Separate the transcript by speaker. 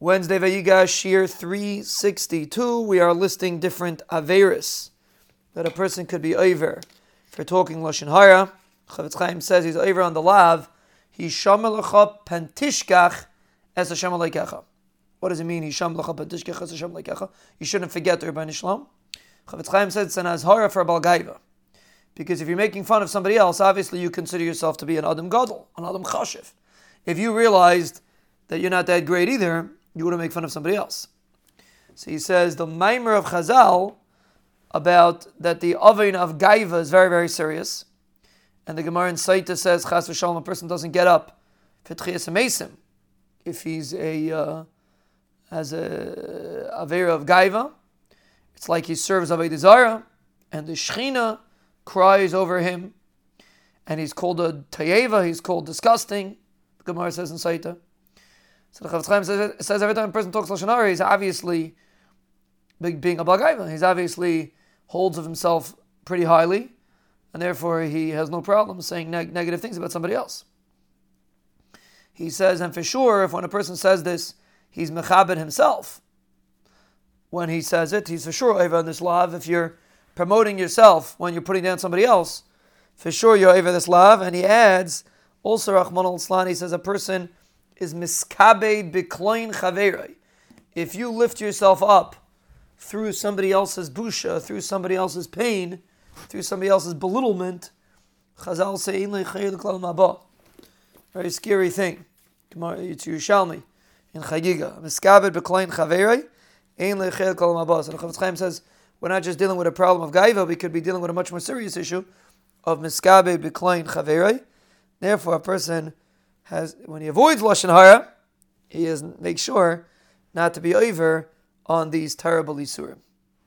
Speaker 1: Wednesday Vayigash Shiur 362. We are listing different Averis that a person could be over for talking Lashon Hara. Chofetz Chaim says he's over on the lav. He's shamalacha pentishkach es Hashem. What does it mean? He's shamalacha pentishkach es Hashem. You shouldn't forget the Ribbono Shel Olam. Chofetz Chaim says it's an azhara for balgaiva. Because if you're making fun of somebody else, obviously you consider yourself to be an Adam Gadol, an Adam Chashiv. If you realized that you're not that great either, you wouldn't make fun of somebody else. So he says the mimer of Chazal about that the oven of gaiva is very, very serious. And the Gemara in Sotah says, Chas v'shalom, a person doesn't get up if he's a uh, has a avera of gaiva. It's like he serves Avodah and the Shechina cries over him, and he's called a tayeva, he's called disgusting. The Gemara says in Sotah. So the Chofetz Chaim says, says, every time a person talks Lashon Hara, he's obviously being a Bagaiva. He's obviously holds of himself pretty highly, and therefore he has no problem saying neg- negative things about somebody else. He says, and for sure, if when a person says this, he's mechabed himself. When he says it, he's for sure over on this love. If you're promoting yourself when you're putting down somebody else, for sure you're over this love. And he adds, also Rahman al he says a person is miskabed bikloin chaverei. If you lift yourself up through somebody else's busha, through somebody else's pain, through somebody else's belittlement, Chazal say Very scary thing. It's Yerushalmi in Chagiga. Miskabed b'klein chaverei, ein lechel kol mabos. And Chofetz Chaim says we're not just dealing with a problem of gaiva, we could be dealing with a much more serious issue of miskabed b'klein chaverei. Therefore, a person has when he avoids lashon hara, he is make sure not to be over on these terrible isurim.